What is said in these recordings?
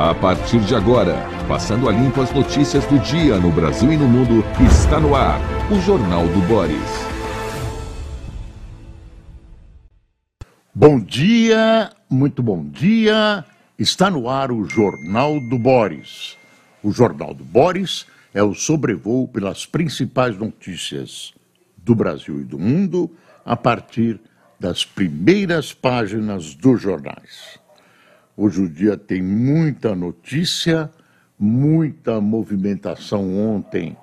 A partir de agora, passando a limpo as notícias do dia no Brasil e no mundo, está no ar o Jornal do Boris. Bom dia, muito bom dia. Está no ar o Jornal do Boris. O Jornal do Boris é o sobrevoo pelas principais notícias do Brasil e do mundo a partir das primeiras páginas dos jornais. Hoje o dia tem muita notícia, muita movimentação ontem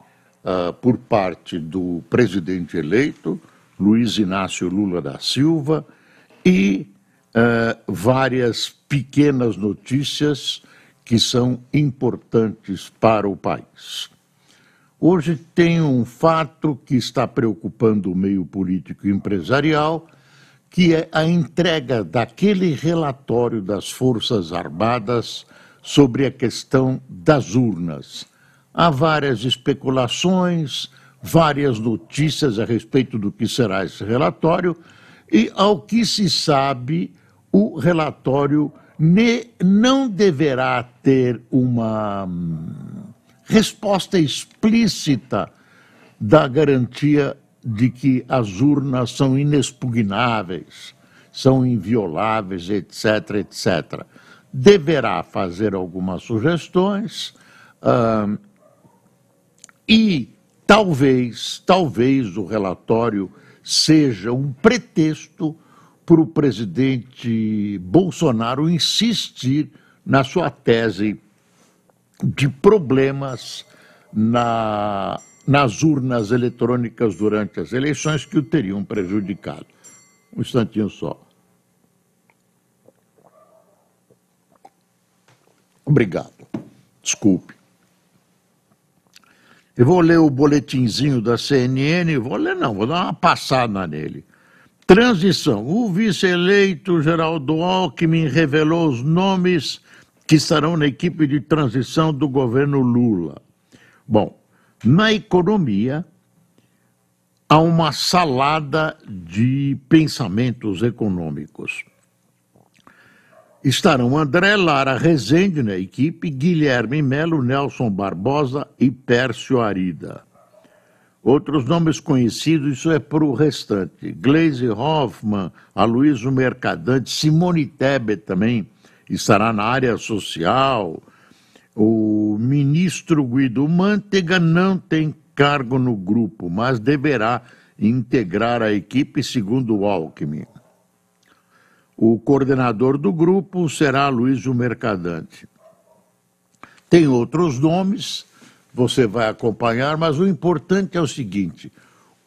uh, por parte do presidente eleito, Luiz Inácio Lula da Silva, e uh, várias pequenas notícias que são importantes para o país. Hoje tem um fato que está preocupando o meio político e empresarial, que é a entrega daquele relatório das Forças Armadas sobre a questão das urnas. Há várias especulações, várias notícias a respeito do que será esse relatório, e, ao que se sabe, o relatório não deverá ter uma hum, resposta explícita da garantia de que as urnas são inexpugnáveis, são invioláveis, etc., etc. Deverá fazer algumas sugestões uh, e talvez, talvez o relatório seja um pretexto para o presidente Bolsonaro insistir na sua tese de problemas na nas urnas eletrônicas durante as eleições que o teriam prejudicado. Um instantinho só. Obrigado. Desculpe. Eu vou ler o boletinzinho da CNN, vou ler não, vou dar uma passada nele. Transição. O vice-eleito Geraldo Alckmin revelou os nomes que estarão na equipe de transição do governo Lula. Bom, na economia, há uma salada de pensamentos econômicos. Estarão André Lara Rezende na equipe, Guilherme Melo, Nelson Barbosa e Pércio Arida. Outros nomes conhecidos, isso é para o restante. Glaze Hoffman, Aloysio Mercadante, Simone Tebet também estará na área social, o ministro Guido Mantega não tem cargo no grupo, mas deverá integrar a equipe, segundo o Alckmin. O coordenador do grupo será Luiz Mercadante. Tem outros nomes, você vai acompanhar, mas o importante é o seguinte: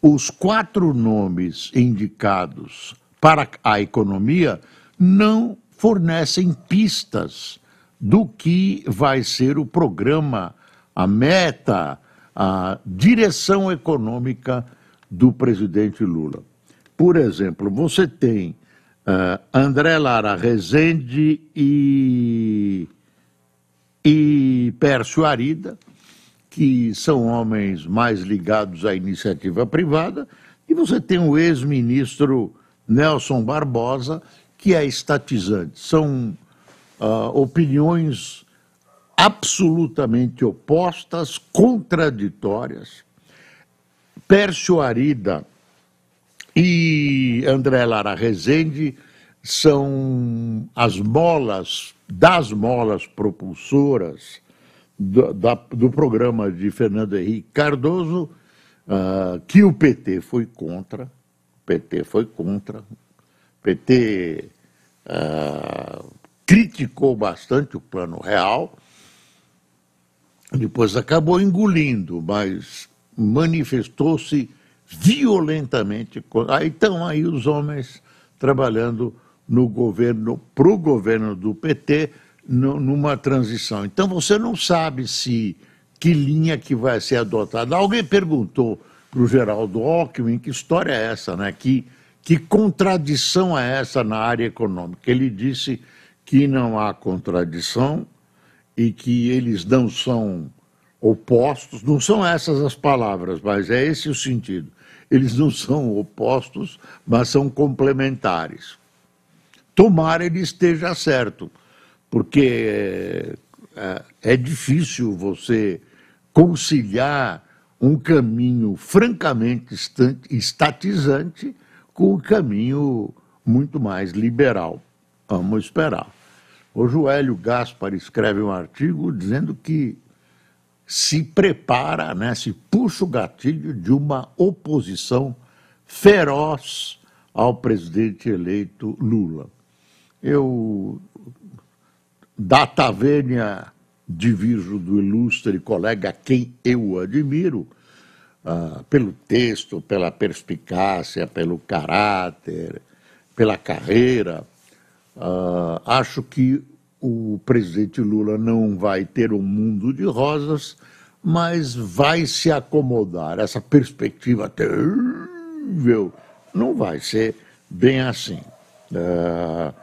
os quatro nomes indicados para a economia não fornecem pistas do que vai ser o programa, a meta, a direção econômica do presidente Lula. Por exemplo, você tem uh, André Lara Rezende e, e Pércio Arida, que são homens mais ligados à iniciativa privada, e você tem o ex-ministro Nelson Barbosa, que é estatizante. São uh, opiniões absolutamente opostas, contraditórias. Pércio Arida e André Lara Rezende são as molas, das molas propulsoras do, da, do programa de Fernando Henrique Cardoso, uh, que o PT foi contra, o PT foi contra, o PT uh, criticou bastante o plano real, depois acabou engolindo, mas manifestou-se violentamente. Aí estão aí os homens trabalhando no governo, para o governo do PT, numa transição. Então você não sabe se que linha que vai ser adotada. Alguém perguntou para o Geraldo Alckmin que história é essa, né? Que, que contradição é essa na área econômica? Ele disse que não há contradição e que eles não são opostos, não são essas as palavras, mas é esse o sentido. Eles não são opostos, mas são complementares. Tomara ele esteja certo, porque é, é difícil você conciliar um caminho francamente estatizante com um caminho muito mais liberal. Vamos esperar. O Hélio Gaspar escreve um artigo dizendo que se prepara, né, se puxa o gatilho de uma oposição feroz ao presidente eleito Lula. Eu, da Tavênia, divirjo do ilustre colega, quem eu admiro, uh, pelo texto, pela perspicácia, pelo caráter, pela carreira. Uh, acho que o presidente Lula não vai ter um mundo de rosas, mas vai se acomodar. Essa perspectiva terrível não vai ser bem assim. Uh,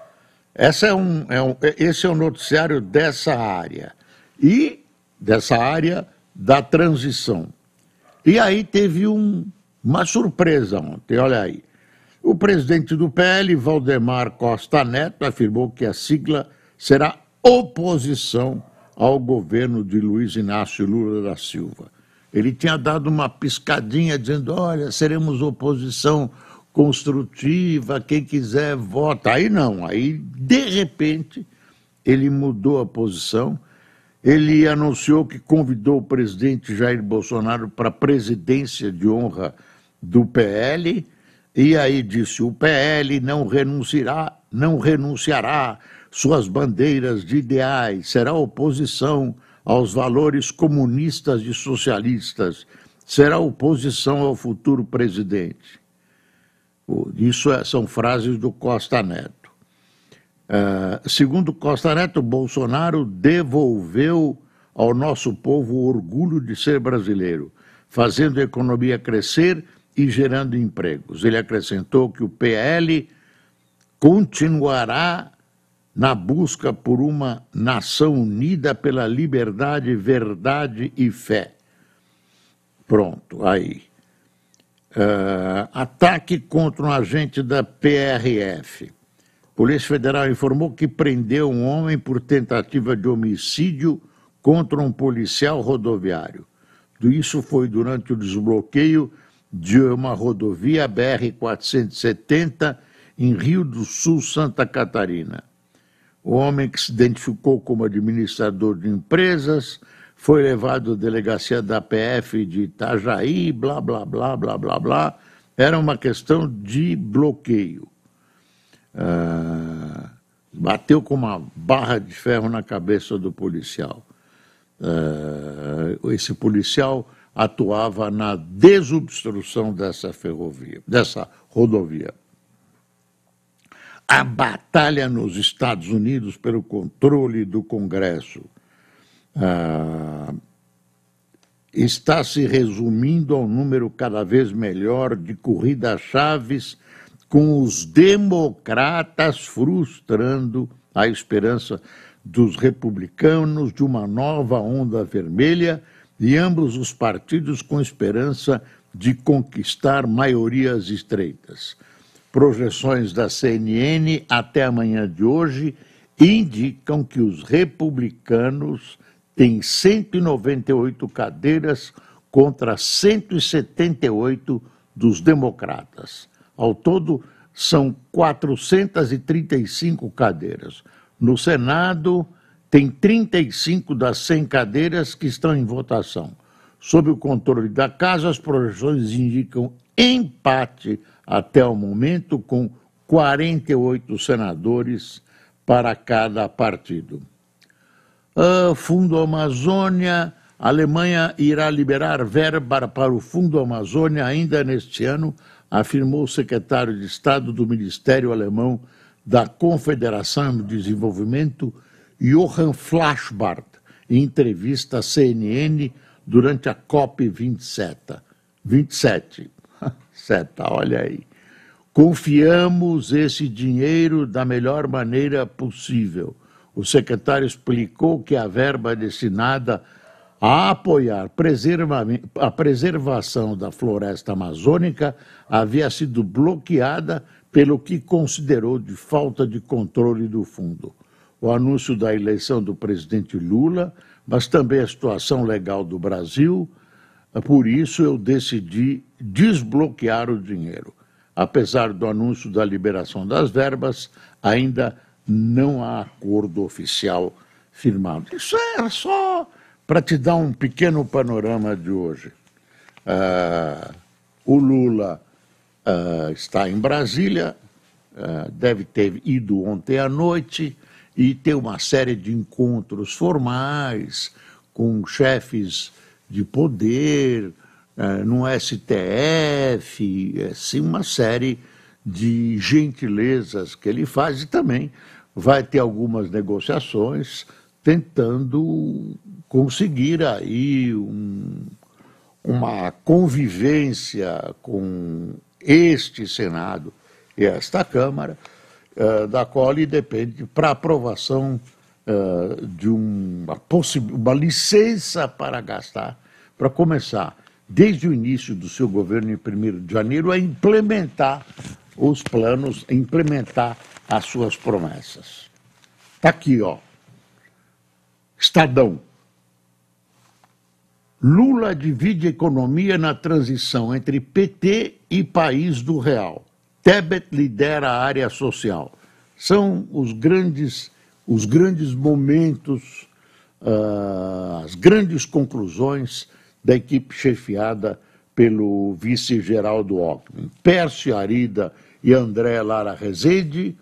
essa é um, é um, esse é o noticiário dessa área e dessa área da transição. E aí teve um, uma surpresa ontem, olha aí. O presidente do PL, Valdemar Costa Neto, afirmou que a sigla será oposição ao governo de Luiz Inácio Lula da Silva. Ele tinha dado uma piscadinha dizendo: olha, seremos oposição construtiva, quem quiser vota. Aí não, aí de repente ele mudou a posição. Ele anunciou que convidou o presidente Jair Bolsonaro para a presidência de honra do PL e aí disse: o PL não renunciará, não renunciará suas bandeiras de ideais, será oposição aos valores comunistas e socialistas, será oposição ao futuro presidente. Isso é, são frases do Costa Neto. Uh, segundo Costa Neto, Bolsonaro devolveu ao nosso povo o orgulho de ser brasileiro, fazendo a economia crescer e gerando empregos. Ele acrescentou que o PL continuará na busca por uma nação unida pela liberdade, verdade e fé. Pronto, aí. Uh, ataque contra um agente da PRF. Polícia Federal informou que prendeu um homem por tentativa de homicídio contra um policial rodoviário. Isso foi durante o desbloqueio de uma rodovia BR-470 em Rio do Sul, Santa Catarina. O homem que se identificou como administrador de empresas foi levado à delegacia da PF de Itajaí, blá, blá, blá, blá, blá, blá. Era uma questão de bloqueio. Uh, bateu com uma barra de ferro na cabeça do policial. Uh, esse policial atuava na desobstrução dessa ferrovia, dessa rodovia. A batalha nos Estados Unidos pelo controle do Congresso ah, está se resumindo ao número cada vez melhor de corridas-chaves com os democratas frustrando a esperança dos republicanos de uma nova onda vermelha e ambos os partidos com esperança de conquistar maiorias estreitas. Projeções da CNN até amanhã de hoje indicam que os republicanos têm 198 cadeiras contra 178 dos democratas. Ao todo, são 435 cadeiras. No Senado, tem 35 das 100 cadeiras que estão em votação. Sob o controle da casa, as projeções indicam empate até o momento, com 48 senadores para cada partido. Uh, Fundo Amazônia, a Alemanha irá liberar verba para o Fundo Amazônia ainda neste ano, afirmou o secretário de Estado do Ministério Alemão da Confederação de Desenvolvimento, Johann Flashbart, em entrevista à CNN durante a COP27. 27. Seta, olha aí. Confiamos esse dinheiro da melhor maneira possível. O secretário explicou que a verba destinada a apoiar a preservação da floresta amazônica havia sido bloqueada pelo que considerou de falta de controle do fundo. O anúncio da eleição do presidente Lula, mas também a situação legal do Brasil. Por isso, eu decidi desbloquear o dinheiro. Apesar do anúncio da liberação das verbas, ainda não há acordo oficial firmado. Isso é só para te dar um pequeno panorama de hoje. Uh, o Lula uh, está em Brasília, uh, deve ter ido ontem à noite e ter uma série de encontros formais com chefes de poder, no STF, assim, uma série de gentilezas que ele faz e também vai ter algumas negociações tentando conseguir aí um, uma convivência com este Senado e esta Câmara, uh, da qual ele depende para aprovação uh, de uma, uma licença para gastar, para começar, desde o início do seu governo, em 1 de janeiro, a implementar os planos, implementar as suas promessas. Está aqui, ó. Estadão. Lula divide economia na transição entre PT e país do real. Tebet lidera a área social. São os grandes, os grandes momentos, uh, as grandes conclusões da equipe chefiada pelo vice-geraldo Alckmin. Pércio Arida e André Lara Rezende,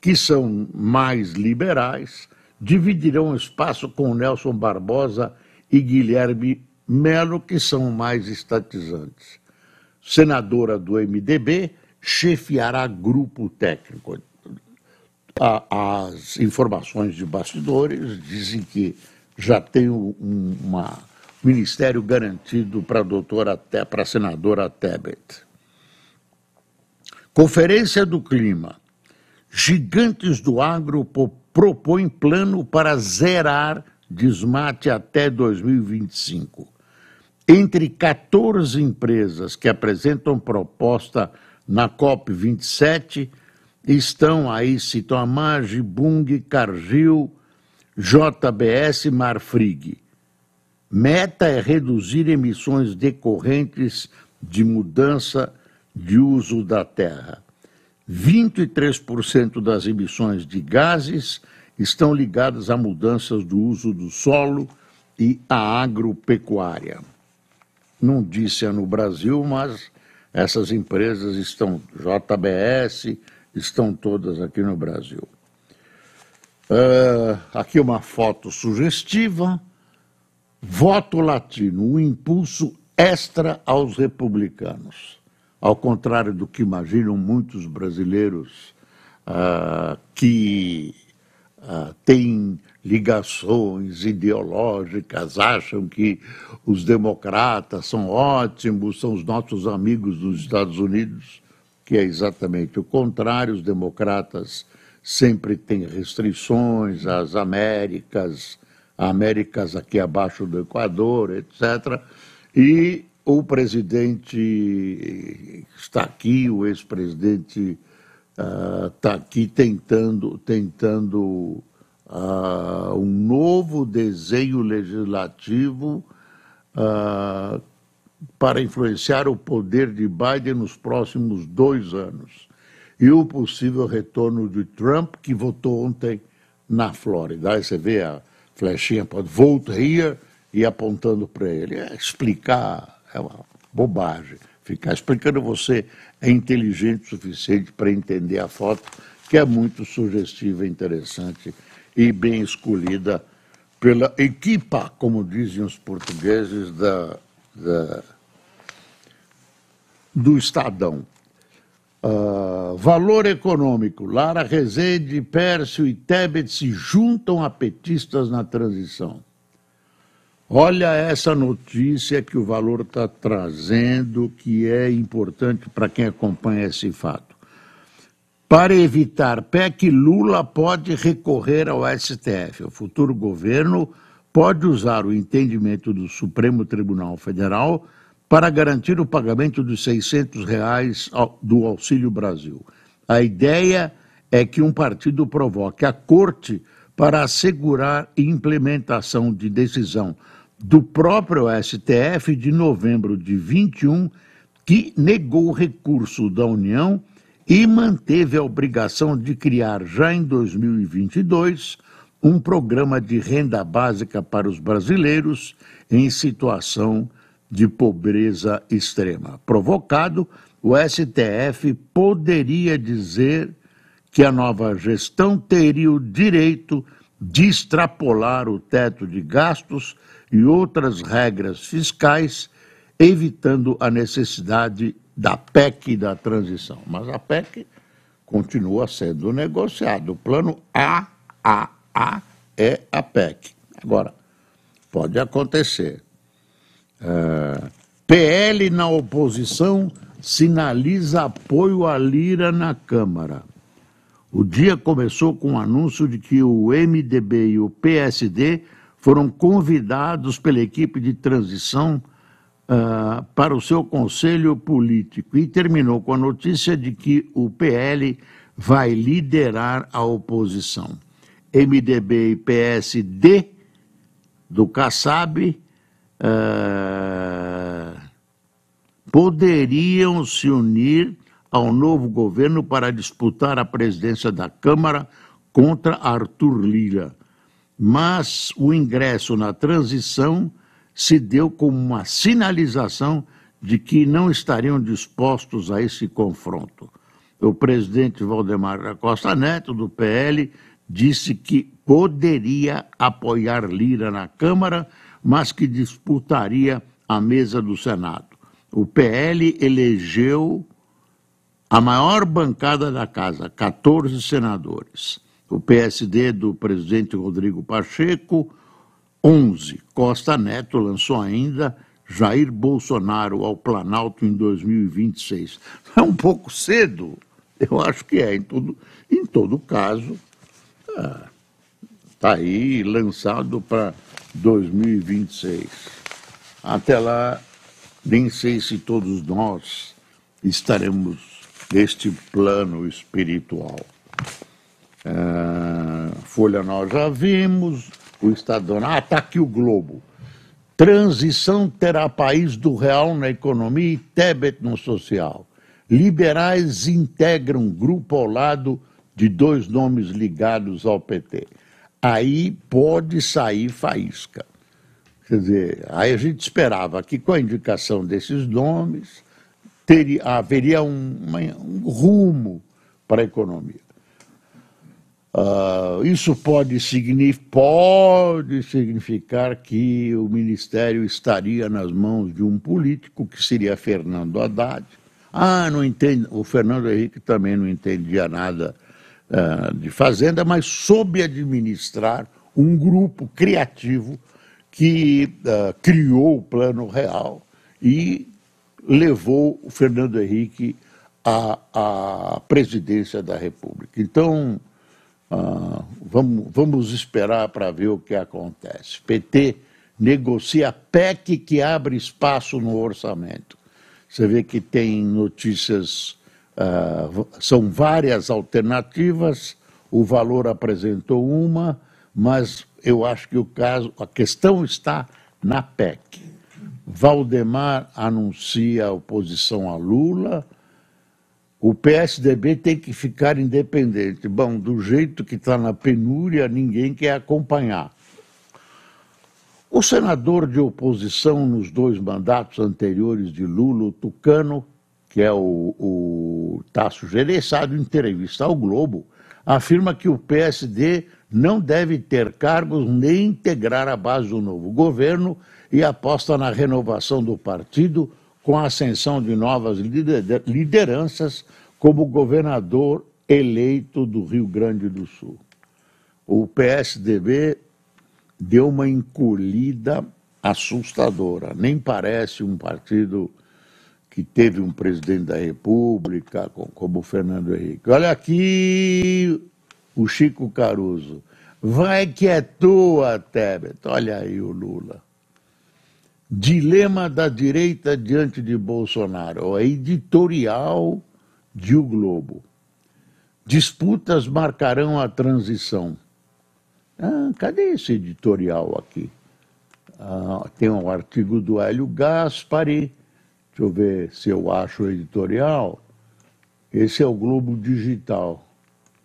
que são mais liberais, dividirão espaço com Nelson Barbosa e Guilherme Melo, que são mais estatizantes. Senadora do MDB, chefiará grupo técnico. As informações de bastidores dizem que já tem um uma, ministério garantido para a doutora, para a senadora Tebet. Conferência do Clima. Gigantes do agro propõem plano para zerar desmate até 2025. Entre 14 empresas que apresentam proposta na COP27 estão aí Citomage, Bung, Cargill, JBS, Marfrig. Meta é reduzir emissões decorrentes de mudança de uso da terra. 23% das emissões de gases estão ligadas a mudanças do uso do solo e à agropecuária. Não disse no Brasil, mas essas empresas estão, JBS, estão todas aqui no Brasil. Uh, aqui uma foto sugestiva. Voto latino, um impulso extra aos republicanos. Ao contrário do que imaginam muitos brasileiros uh, que uh, têm ligações ideológicas, acham que os democratas são ótimos, são os nossos amigos dos Estados Unidos, que é exatamente o contrário. Os democratas sempre têm restrições às Américas, Américas aqui abaixo do Equador, etc. E o presidente está aqui, o ex-presidente está ah, uh, aqui tentando, tentando uh, um novo desenho legislativo uh, para influenciar o poder de Biden nos próximos dois anos. E o possível retorno de Trump, que votou ontem na Flórida. Aí você vê a flechinha, pode here e apontando para ele. É explicar é uma bobagem. Ficar explicando você é inteligente o suficiente para entender a foto, que é muito sugestiva interessante e bem escolhida pela equipa, como dizem os portugueses, da, da do Estadão. Uh, valor econômico. Lara Rezende, Pércio e Tebet se juntam a petistas na transição. Olha essa notícia que o Valor está trazendo, que é importante para quem acompanha esse fato. Para evitar PEC, Lula pode recorrer ao STF. O futuro governo pode usar o entendimento do Supremo Tribunal Federal para garantir o pagamento dos 600 reais do Auxílio Brasil. A ideia é que um partido provoque a corte para assegurar implementação de decisão do próprio STF de novembro de 21, que negou o recurso da União e manteve a obrigação de criar já em 2022 um programa de renda básica para os brasileiros em situação de pobreza extrema. Provocado, o STF poderia dizer que a nova gestão teria o direito de extrapolar o teto de gastos e outras regras fiscais, evitando a necessidade da PEC da transição. Mas a PEC continua sendo negociada. O plano AAA é a PEC. Agora, pode acontecer. É, PL na oposição sinaliza apoio à Lira na Câmara. O dia começou com o anúncio de que o MDB e o PSD foram convidados pela equipe de transição uh, para o seu conselho político e terminou com a notícia de que o PL vai liderar a oposição. MDB e PSD do Kassab uh, poderiam se unir ao novo governo para disputar a presidência da Câmara contra Arthur Lira. Mas o ingresso na transição se deu como uma sinalização de que não estariam dispostos a esse confronto. O presidente Valdemar da Costa Neto, do PL, disse que poderia apoiar Lira na Câmara, mas que disputaria a mesa do Senado. O PL elegeu a maior bancada da casa, 14 senadores. O PSD do presidente Rodrigo Pacheco, 11. Costa Neto lançou ainda Jair Bolsonaro ao Planalto em 2026. É um pouco cedo? Eu acho que é. Em todo, em todo caso, está tá aí lançado para 2026. Até lá, nem sei se todos nós estaremos deste plano espiritual. Uh, Folha nós já vimos, o Estadão, ah, está aqui o Globo. Transição terá país do real na economia e Tebet no social. Liberais integram grupo ao lado de dois nomes ligados ao PT. Aí pode sair faísca. Quer dizer, aí a gente esperava que com a indicação desses nomes, teria, haveria um, um rumo para a economia. Uh, isso pode, signif pode significar que o ministério estaria nas mãos de um político, que seria Fernando Haddad. Ah, não entende. O Fernando Henrique também não entendia nada uh, de fazenda, mas soube administrar um grupo criativo que uh, criou o Plano Real e levou o Fernando Henrique à, à presidência da República. Então, uh, vamos, vamos esperar para ver o que acontece. PT negocia PEC que abre espaço no orçamento. Você vê que tem notícias, uh, são várias alternativas, o valor apresentou uma, mas eu acho que o caso, a questão está na PEC. Valdemar anuncia a oposição a Lula, o PSDB tem que ficar independente. Bom, do jeito que está na penúria, ninguém quer acompanhar. O senador de oposição nos dois mandatos anteriores de Lula, o Tucano, que é o, o Tasso Gereissado, em entrevista ao Globo, afirma que o PSD não deve ter cargos nem integrar a base do novo governo e aposta na renovação do partido com a ascensão de novas lideranças, como o governador eleito do Rio Grande do Sul. O PSDB deu uma encolhida assustadora. Nem parece um partido que teve um presidente da República, como o Fernando Henrique. Olha aqui o Chico Caruso. Vai que é tua, Tebet. Olha aí o Lula. Dilema da direita diante de Bolsonaro, a editorial de O Globo. Disputas marcarão a transição. Ah, cadê esse editorial aqui? Ah, tem um artigo do Hélio Gaspari. Deixa eu ver se eu acho o editorial. Esse é o Globo Digital.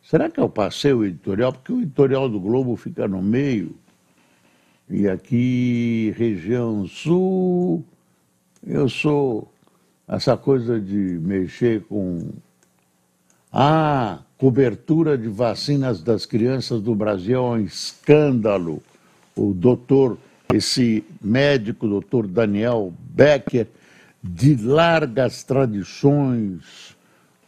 Será que eu passei o editorial? Porque o editorial do Globo fica no meio. E aqui, região sul, eu sou essa coisa de mexer com. Ah, cobertura de vacinas das crianças do Brasil é um escândalo. O doutor, esse médico, doutor Daniel Becker, de largas tradições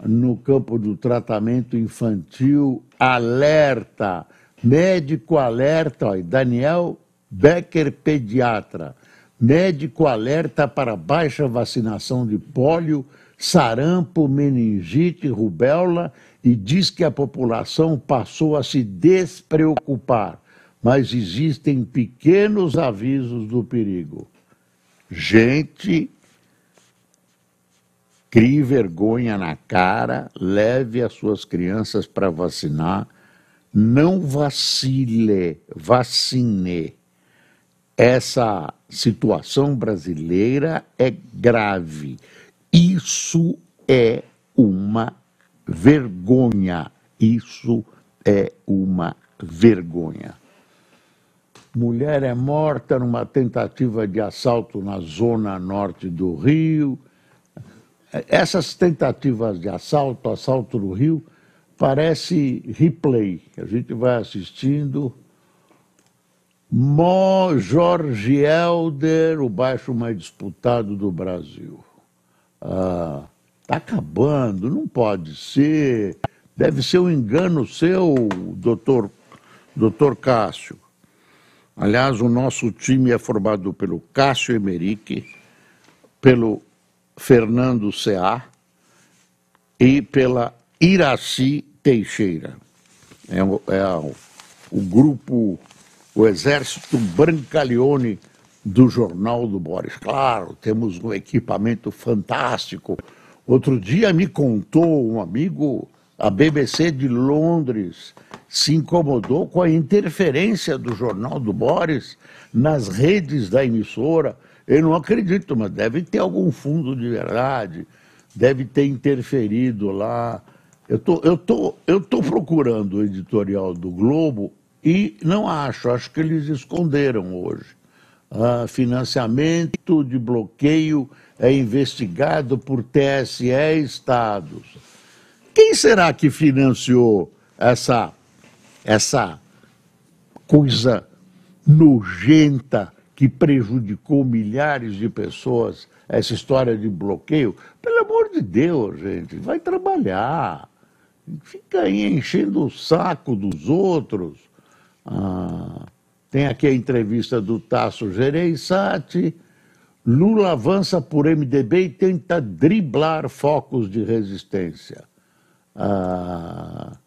no campo do tratamento infantil, alerta, médico alerta, ó, Daniel Becker, pediatra, médico alerta para baixa vacinação de pólio, sarampo, meningite, rubéola e diz que a população passou a se despreocupar, mas existem pequenos avisos do perigo. Gente, crie vergonha na cara, leve as suas crianças para vacinar, não vacile, vacine. Essa situação brasileira é grave. Isso é uma vergonha. Isso é uma vergonha. Mulher é morta numa tentativa de assalto na zona norte do Rio. Essas tentativas de assalto, assalto no Rio, parece replay. A gente vai assistindo. Mó Jorge Helder, o baixo mais disputado do Brasil. Ah, Está acabando, não pode ser. Deve ser um engano seu, doutor, doutor Cássio. Aliás, o nosso time é formado pelo Cássio Emerick, pelo Fernando Ceá e pela Iraci Teixeira. É, é o, o grupo, o Exército Brancaleone do Jornal do Boris. Claro, temos um equipamento fantástico Outro dia me contou um amigo, a BBC de Londres se incomodou com a interferência do jornal do Boris nas redes da emissora. Eu não acredito, mas deve ter algum fundo de verdade, deve ter interferido lá. Eu tô, eu tô, eu tô procurando o editorial do Globo e não acho, acho que eles esconderam hoje. Ah, financiamento de bloqueio é investigado por TSE e estados. Quem será que financiou essa, essa coisa nojenta que prejudicou milhares de pessoas, essa história de bloqueio? Pelo amor de Deus, gente, vai trabalhar. Fica aí enchendo o saco dos outros. Ah, tem aqui a entrevista do Tasso Gereissati Lula avança por MDB e tenta driblar focos de resistência. Ah,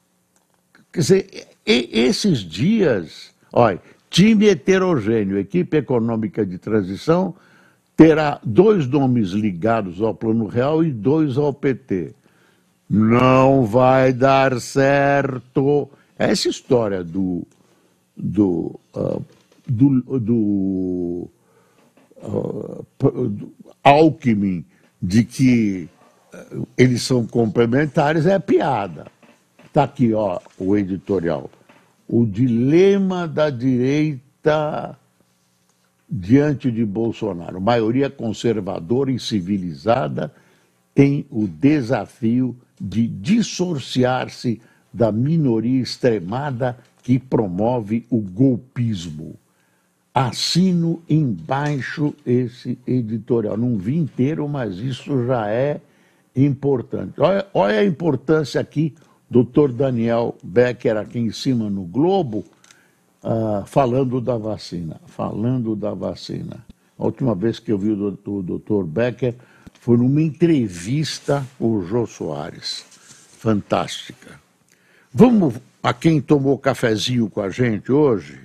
quer dizer, esses dias, olha, time heterogêneo, equipe econômica de transição, terá dois nomes ligados ao Plano Real e dois ao PT. Não vai dar certo. Essa história do, do, uh, do, do uh, Alckmin de que uh, eles são complementares é piada. Está aqui ó, o editorial. O dilema da direita diante de Bolsonaro. Maioria conservadora e civilizada tem o desafio de dissociar-se da minoria extremada que promove o golpismo assino embaixo esse editorial. Não vi inteiro, mas isso já é importante. Olha, olha a importância aqui, doutor Daniel Becker, aqui em cima no Globo, uh, falando da vacina. Falando da vacina. A última vez que eu vi o doutor Becker foi numa entrevista com o Jô Soares. Fantástica. Vamos a quem tomou cafezinho com a gente hoje?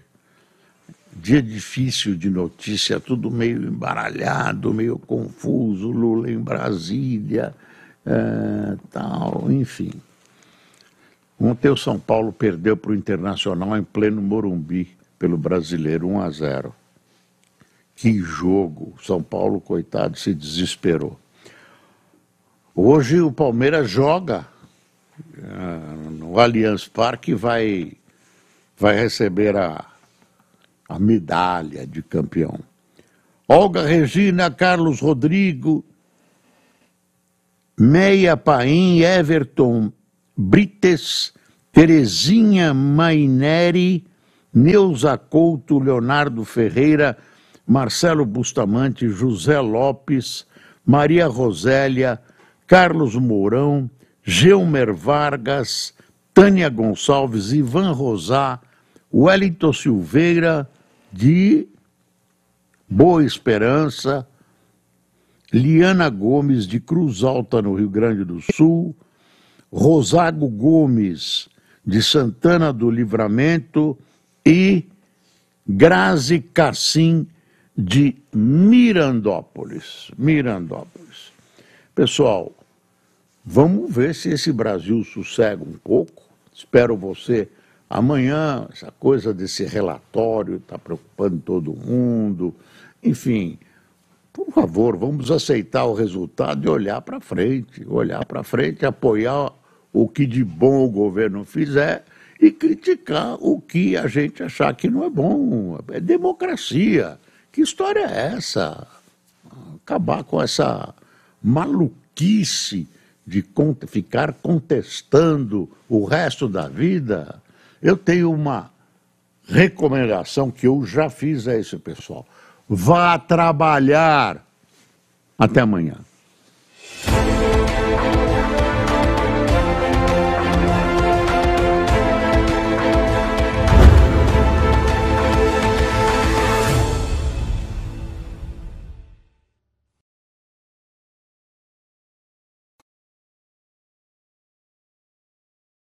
dia difícil de notícia, tudo meio embaralhado, meio confuso, Lula em Brasília, é, tal, enfim. Ontem o São Paulo perdeu para o Internacional em pleno Morumbi, pelo brasileiro, 1 a 0. Que jogo! São Paulo, coitado, se desesperou. Hoje o Palmeiras joga no Allianz Parque vai vai receber a, a medalha de campeão. Olga Regina, Carlos Rodrigo, Meia Paim, Everton Brites, Terezinha Maineri, Neuza Couto, Leonardo Ferreira, Marcelo Bustamante, José Lopes, Maria Rosélia, Carlos Mourão, Gelmer Vargas, Tânia Gonçalves, Ivan Rosá, Wellington Silveira, de Boa Esperança, Liana Gomes, de Cruz Alta, no Rio Grande do Sul, Rosago Gomes, de Santana do Livramento, e Grazi Cassim, de Mirandópolis. Mirandópolis. Pessoal, vamos ver se esse Brasil sossega um pouco. Espero você amanhã. Essa coisa desse relatório está preocupando todo mundo. Enfim, por favor, vamos aceitar o resultado e olhar para frente, olhar para frente, apoiar o que de bom o governo fizer e criticar o que a gente achar que não é bom. É democracia. Que história é essa? Acabar com essa maluquice de ficar contestando o resto da vida. Eu tenho uma recomendação que eu já fiz a esse pessoal. Vá trabalhar. Até amanhã.